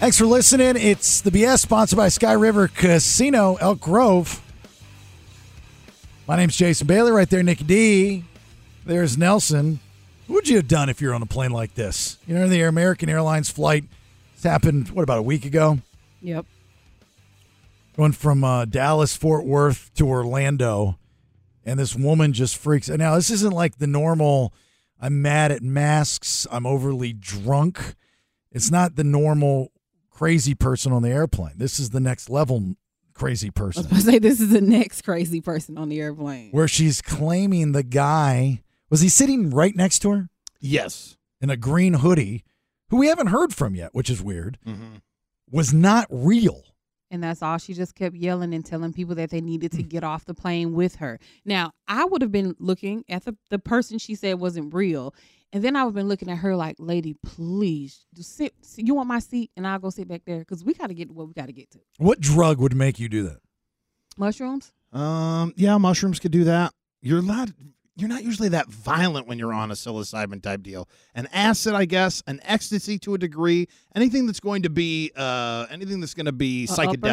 Thanks for listening. It's the BS sponsored by Sky River Casino, Elk Grove. My name's Jason Bailey, right there, Nick D. There's Nelson. What would you have done if you're on a plane like this? You know, the American Airlines flight. This happened, what, about a week ago? Yep. Going from uh, Dallas, Fort Worth to Orlando. And this woman just freaks. Out now, this isn't like the normal, I'm mad at masks, I'm overly drunk. It's not the normal crazy person on the airplane. This is the next level crazy I person. was about to say this is the next crazy person on the airplane. where she's claiming the guy was he sitting right next to her Yes. in a green hoodie, who we haven't heard from yet, which is weird, Mm-hmm. was not real. And that's all. She just kept yelling and telling people that they needed to get off the plane with her. Now, I would have been looking at the, the person she said wasn't real. And then I would have been looking at her like, lady, please, just sit. You want my seat? And I'll go sit back there because we got to get to what we got to get to. What drug would make you do that? Mushrooms? Um, yeah, mushrooms could do that. You're not you're not usually that violent when you're on a psilocybin type deal. An acid, I guess, an ecstasy to a degree, anything that's going to be uh anything that's going to be A upper?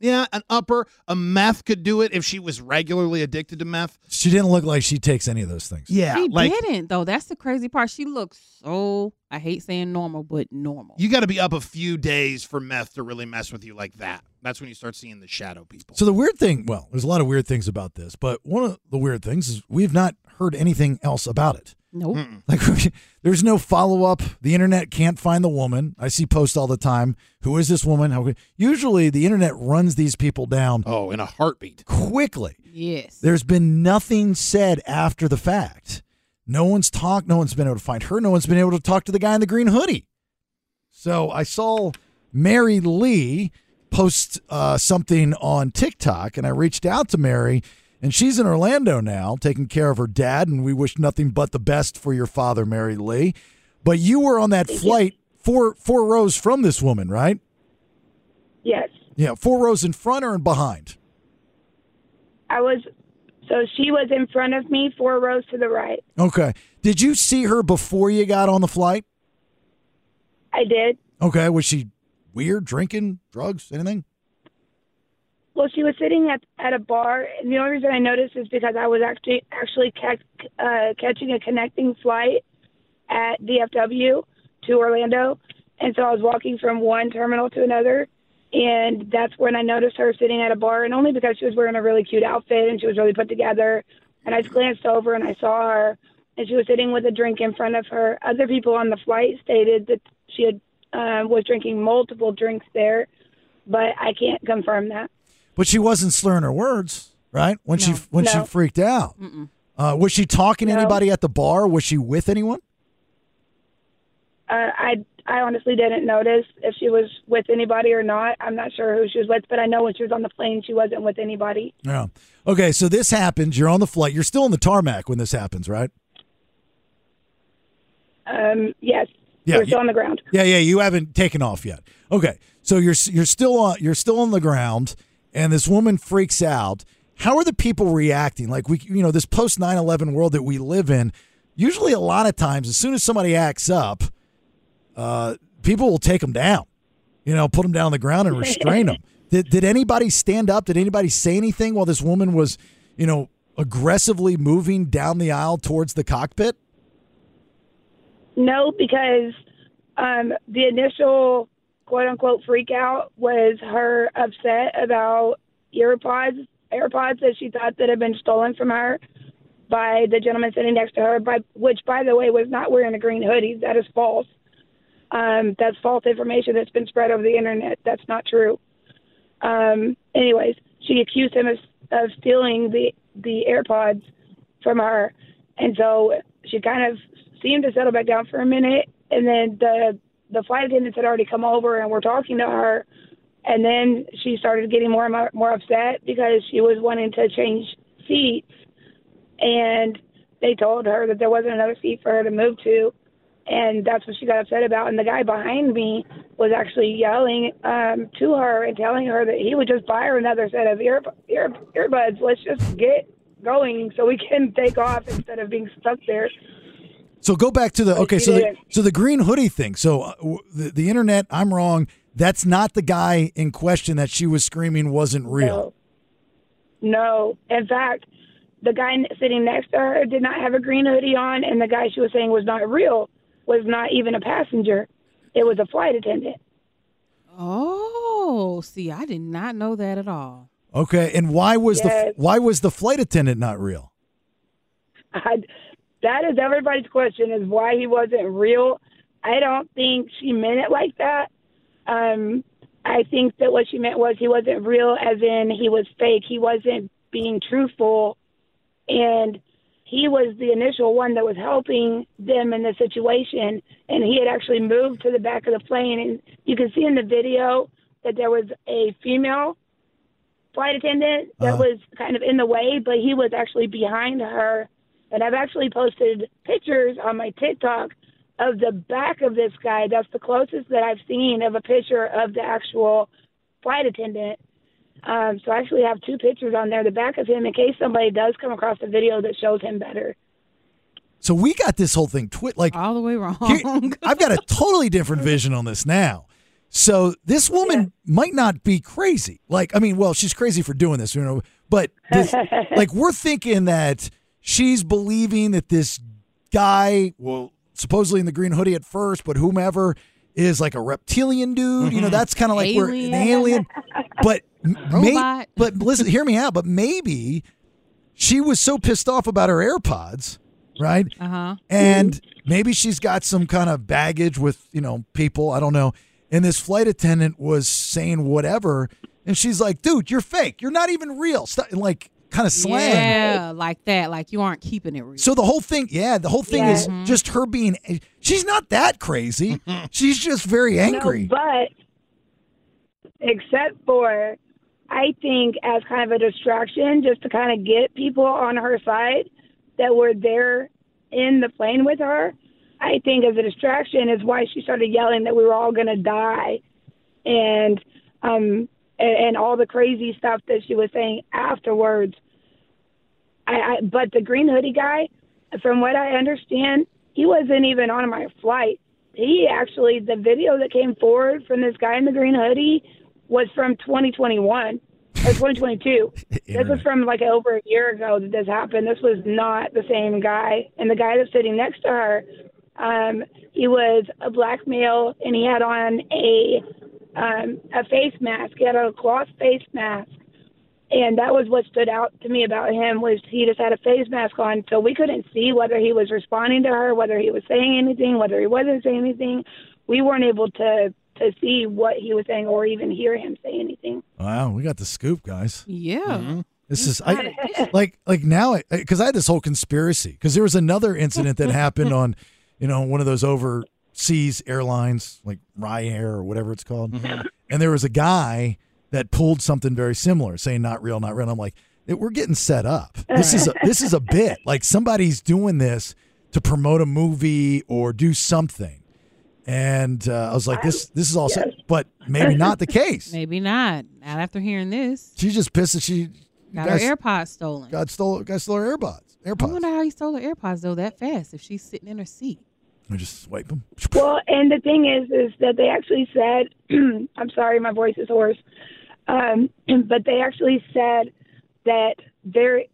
Psychedelic. Yeah, an upper, a meth could do it if she was regularly addicted to meth. She didn't look like she takes any of those things. Yeah, she like didn't, though. That's the crazy part. She looks so, I hate saying normal, but normal. you got to be up a few days for meth to really mess with you like that. That's when you start seeing the shadow people. So the weird thing, well, there's a lot of weird things about this, but one of the weird things is we've not heard anything else about it. Nope. Like there's no follow up. The internet can't find the woman. I see posts all the time. Who is this woman? How usually the internet runs these people down Oh, in a heartbeat. quickly. Yes. There's been nothing said after the fact. No one's talked. No one's been able to find her. No one's been able to talk to the guy in the green hoodie. So I saw Mary Lee post uh, something on TikTok, and I reached out to Mary, and she's in Orlando now, taking care of her dad. And we wish nothing but the best for your father, Mary Lee. But you were on that flight four four rows from this woman, right? Yes. Yeah, four rows in front or in behind. I was so she was in front of me, four rows to the right. Okay. Did you see her before you got on the flight? I did. Okay. Was she weird, drinking, drugs, anything? Well, she was sitting at at a bar, and the only reason I noticed is because I was actually actually ca- uh, catching a connecting flight at DFW to Orlando, and so I was walking from one terminal to another, and that's when I noticed her sitting at a bar, and only because she was wearing a really cute outfit and she was really put together, and I just glanced over and I saw her, and she was sitting with a drink in front of her. Other people on the flight stated that she had uh, was drinking multiple drinks there, but I can't confirm that. But she wasn't slurring her words, right? When she No. when she freaked out. Uh, was she talking to anybody at the bar? Was she with anyone? Uh, I I honestly didn't notice if she was with anybody or not. I'm not sure who she was with, but I know when she was on the plane, she wasn't with anybody. Yeah. Okay, so this happens. You're on the flight. You're still on the tarmac when this happens, right? Um, yes, Yeah, we're still you- on the ground. Yeah, yeah. You haven't taken off yet. Okay, so you're you're still on you're still on the ground, and this woman freaks out. How are the people reacting? Like we, you know, this post 9/11 world that we live in. Usually, a lot of times, as soon as somebody acts up, uh, people will take them down. You know, put them down on the ground and restrain them. Did Did anybody stand up? Did anybody say anything while this woman was, you know, aggressively moving down the aisle towards the cockpit? No, because um, the initial quote unquote freak out was her upset about earpods, AirPods that she thought that had been stolen from her by the gentleman sitting next to her, by, which, by the way, was not wearing a green hoodie. That is false. Um, that's false information that's been spread over the internet. That's not true. Um, anyways, she accused him of, of stealing the the AirPods from her, and so she kind of seemed to settle back down for a minute, and then the the flight attendants had already come over and were talking to her, and then she started getting more and more, more upset because she was wanting to change seats, and they told her that there wasn't another seat for her to move to, and that's what she got upset about. And the guy behind me was actually yelling um, to her and telling her that he would just buy her another set of ear, ear earbuds. Let's just get going so we can take off instead of being stuck there. So go back to the okay. So the so the green hoodie thing. So uh, w- the, the internet. I'm wrong. that's not the guy in question that she was screaming wasn't real. No. no. In fact, the guy sitting next to her did not have a green hoodie on, and the guy she was saying was not real was not even a passenger. It was a flight attendant. Oh, see, I did not know that at all. Okay, and why was Yes. the why was the flight attendant not real? I, that is everybody's question: is why he wasn't real. I don't think she meant it like that. Um, I think that what she meant was he wasn't real, as in he was fake. He wasn't being truthful, and he was the initial one that was helping them in the situation. And he had actually moved to the back of the plane, and you can see in the video that there was a female flight attendant that Uh-huh. was kind of in the way, but he was actually behind her. And I've actually posted pictures on my TikTok of the back of this guy. That's the closest that I've seen of a picture of the actual flight attendant. Um, so I actually have two pictures on there, the back of him, in case somebody does come across a video that shows him better. So we got this whole thing twit like All the way wrong. Here- I've got a totally different vision on this now. So this woman might not be crazy. Like, I mean, well, she's crazy for doing this, you know, but this, like we're thinking that she's believing that this guy, well, supposedly in the green hoodie at first, but whomever is like a reptilian dude, you know, that's kind of like we're an Alien. alien. But may, but listen, hear me out. But maybe she was so pissed off about her AirPods, right? uh huh. and maybe she's got some kind of baggage with you know people i don't know and this flight attendant was saying whatever and she's like dude you're fake you're not even real Stop, and like kind of slang Yeah, like that. Like you aren't keeping it real. so the whole thing yeah the whole thing is Yeah. just her being she's not that crazy she's just very angry No, but except for, I think, as kind of a distraction, just to kind of get people on her side that were there in the plane with her. I think as a distraction is why she started yelling that we were all going to die, and um and, and all the crazy stuff that she was saying afterwards. I, I but the green hoodie guy, from what I understand, he wasn't even on my flight. He actually the video that came forward from this guy in the green hoodie was from 2021 or 2022. this was from like over a year ago that this happened. This was not the same guy. And the guy that's sitting next to her, um, he was a black male and he had on a um, a face mask. He had a cloth face mask. And that was what stood out to me about him was he just had a face mask on, so we couldn't see whether he was responding to her, whether he was saying anything, whether he wasn't saying anything. We weren't able to to see what he was saying or even hear him say anything. wow we got the scoop guys yeah. Mm-hmm. This is I, like like now because I had this whole conspiracy because there was another incident that happened on you know one of those overseas airlines like Ryanair or whatever it's called, mm-hmm. and there was a guy that pulled something very similar, saying not real, not real. And I'm like, we're getting set up. This is a, this is a bit like somebody's doing this to promote a movie or do something. And uh, I was like, this this is all set, but maybe not the case. Maybe not. Not after hearing this. She's just pissed that she Got guys- her AirPods stolen. God stole guy stole her AirPods. AirPods. I wonder how he stole her AirPods though that fast. If she's sitting in her seat. I just swipe them. Well, and the thing is, is that they actually said, I'm sorry, my voice is hoarse, um, but they actually said that they're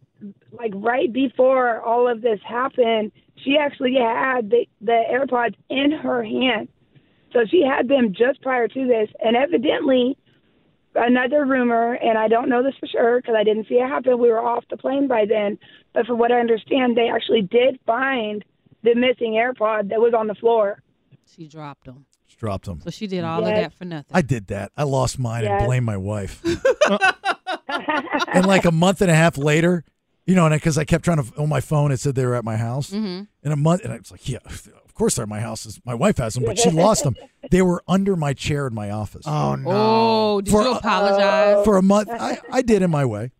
like right before all of this happened, she actually had the, the AirPods in her hand. So she had them just prior to this, and evidently, another rumor, and I don't know this for sure because I didn't see it happen. We were off the plane by then, but from what I understand, they actually did find the missing AirPod that was on the floor. She dropped them. Just dropped them. So she did all of that for nothing. I did that. I lost mine and blamed my wife. and like a month and a half later, you know, and because I kept trying to on my phone, it said they were at my house. mm-hmm. In a month, and I was like, yeah, of course they're at my house. My wife has them, but she lost them. They were under my chair in my office. Oh no! Oh, did For- you apologize? For a month, I, I did in my way.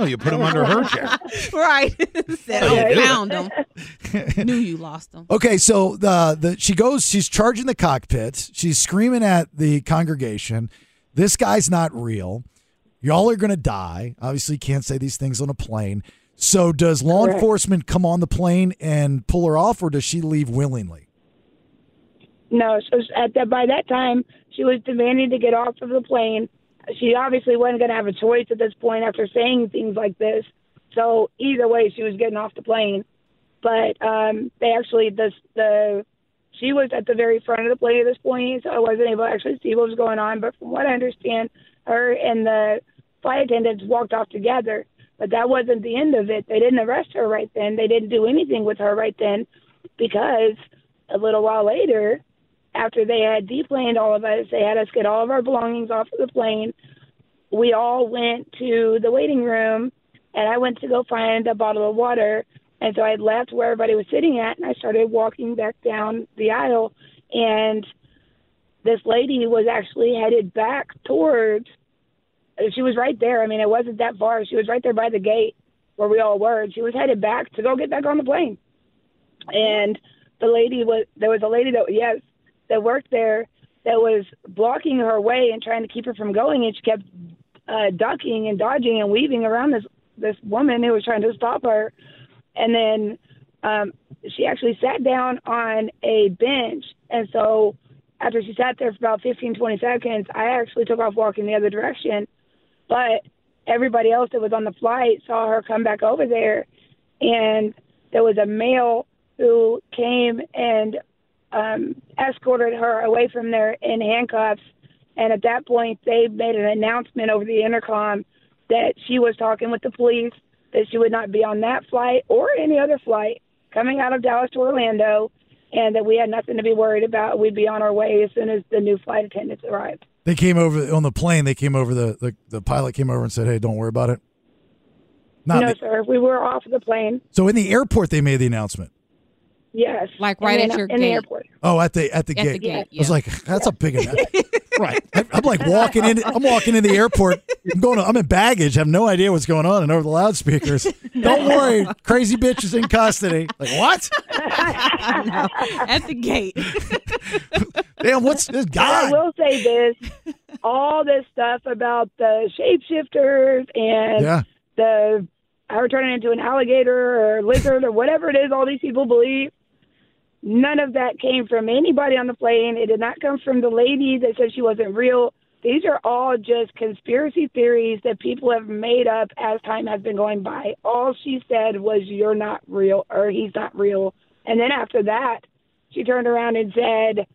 Oh, you put them under her chair. right. Said How you oh, I found them. Knew you lost them. Okay, so the the she goes, she's charging the cockpit. She's screaming at the congregation. This guy's not real. Y'all are gonna die. Obviously, can't say these things on a plane. So, does law Correct. enforcement come on the plane and pull her off, or does she leave willingly? No, so at that by that time she was demanding to get off of the plane. She obviously wasn't going to have a choice at this point after saying things like this. So either way, she was getting off the plane. But um, they actually the the she was at the very front of the plane at this point, so I wasn't able to actually see what was going on. But from what I understand, her and the flight attendants walked off together. But that wasn't the end of it. They didn't arrest her right then. They didn't do anything with her right then because a little while later, after they had deplaned all of us, they had us get all of our belongings off of the plane. We all went to the waiting room, and I went to go find a bottle of water. And so I left where everybody was sitting at, and I started walking back down the aisle. And this lady was actually headed back towards. She was right there. I mean, it wasn't that far. She was right there by the gate where we all were. And she was headed back to go get back on the plane. And the lady was there was a lady that yes that worked there that was blocking her way and trying to keep her from going, and she kept uh, ducking and dodging and weaving around this this woman who was trying to stop her. And then um, she actually sat down on a bench, and so after she sat there for about 15, 20 seconds, I actually took off walking the other direction. But everybody else that was on the flight saw her come back over there, and there was a male who came and um, escorted her away from there in handcuffs. And at that point, they made an announcement over the intercom that she was talking with the police, that she would not be on that flight or any other flight coming out of Dallas to Orlando, and that we had nothing to be worried about. We'd be on our way as soon as the new flight attendants arrived. They came over on the plane. They came over. The, the, the pilot came over and said, "Hey, don't worry about it." Not no, the, sir. We were off the plane. So in the airport, they made the announcement. Yes. Like right at your in gate. the airport. Oh, at the at the At gate. the gate, I was yeah. like, that's a big enough. Right. I- I'm like walking in. I'm walking in the airport. I'm going. To, I'm in baggage. Have no idea what's going on, and over the loudspeakers. Don't worry, crazy bitch is in custody. Like what? No, at the gate. Damn, what's this But I guy? will say this: all this stuff about the shapeshifters and Yeah, the her turning into an alligator or lizard or whatever it is all these people believe. None of that came from anybody on the plane. It did not come from the lady that said she wasn't real. These are all just conspiracy theories that people have made up as time has been going by. All she said was, You're not real, or he's not real. And then after that, she turned around and said,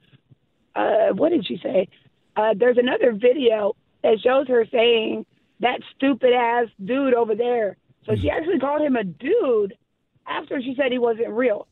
uh, What did she say? Uh, there's another video that shows her saying, That stupid ass dude over there. So she actually called him a dude after she said he wasn't real.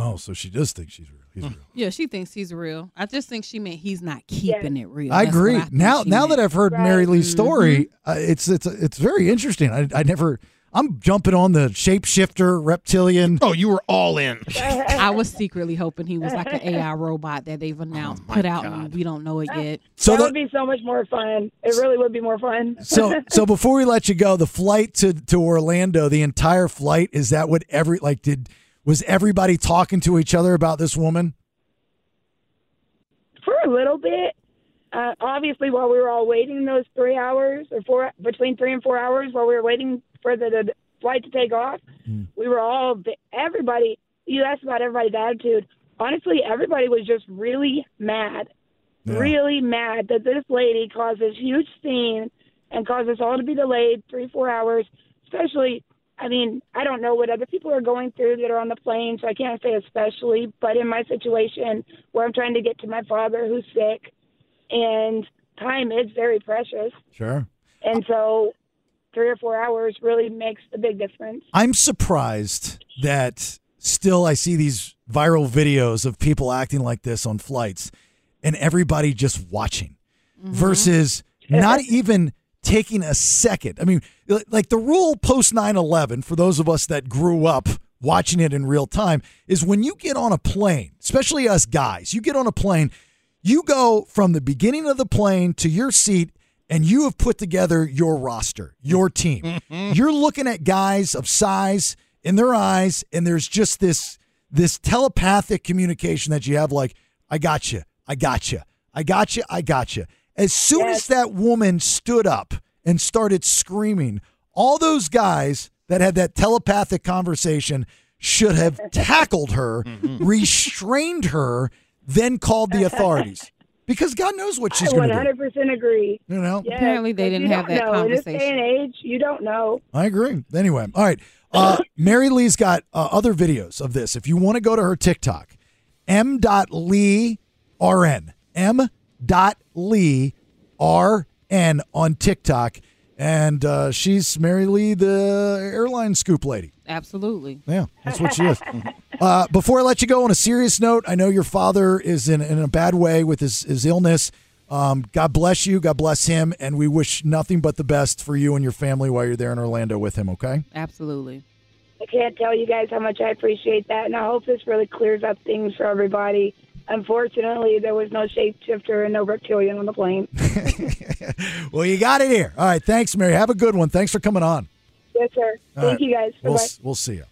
Oh, so she does think she's real. He's real. Yeah, she thinks he's real. I just think she meant he's not keeping it real. I That's what agree. think now, she now meant. that I've heard Right. Mary Lee's story, uh, it's it's it's very interesting. I, I never. I'm jumping on the shapeshifter reptilian. Oh, you were all in. I was secretly hoping he was like an AI robot that they've announced, my put out, God. and we don't know it yet. So that the, would be so much more fun. It really would be more fun. so so before we let you go, the flight to to Orlando, the entire flight is that what every like did was everybody talking to each other about this woman? for a little bit. Uh, obviously, while we were all waiting those three hours or four between three and four hours while we were waiting for the, the flight to take off, we were all everybody. You asked about everybody's attitude. Honestly, everybody was just really mad, Yeah. really mad that this lady caused this huge scene and caused us all to be delayed three four hours. Especially, I mean, I don't know what other people are going through that are on the plane, so I can't say especially. But in my situation, where I'm trying to get to my father who's sick, and time is very precious, Sure. and so three or four hours really makes a big difference. I'm surprised that still I see these viral videos of people acting like this on flights and everybody just watching mm-hmm. versus not even taking a second. I mean, like the rule post 9 11, for those of us that grew up watching it in real time, is when you get on a plane, especially us guys, you get on a plane, you go from the beginning of the plane to your seat and you have put together your roster, your team. Mm-hmm. You're looking at guys of size in their eyes, and there's just this this telepathic communication that you have like, I got you, I got you, I got you, I got you. As soon as that woman stood up and started screaming, all those guys that had that telepathic conversation should have tackled her, restrained her, then called the authorities. Because God knows what she's I going to do. 100% agree. You know, Yes, Apparently they didn't have that know. In this day conversation. and age, you don't know. I agree. Anyway, all right. Uh, Mary Lee's got uh, other videos of this. If you want to go to her TikTok, m.lee rn m.lee rn on TikTok, and uh, she's Mary Lee, the airline scoop lady. Absolutely. Yeah, that's what she is. Uh, before I let you go, on a serious note, I know your father is in, in a bad way with his, his illness. Um, God bless you. God bless him. And we wish nothing but the best for you and your family while you're there in Orlando with him, okay? Absolutely. I can't tell you guys how much I appreciate that, and I hope this really clears up things for everybody. Unfortunately, there was no shapeshifter and no reptilian on the plane. Well, you got it here. All right. Thanks, Mary. Have a good one. Thanks for coming on. yes, sir. All Thank right. you guys. We'll, we'll see you.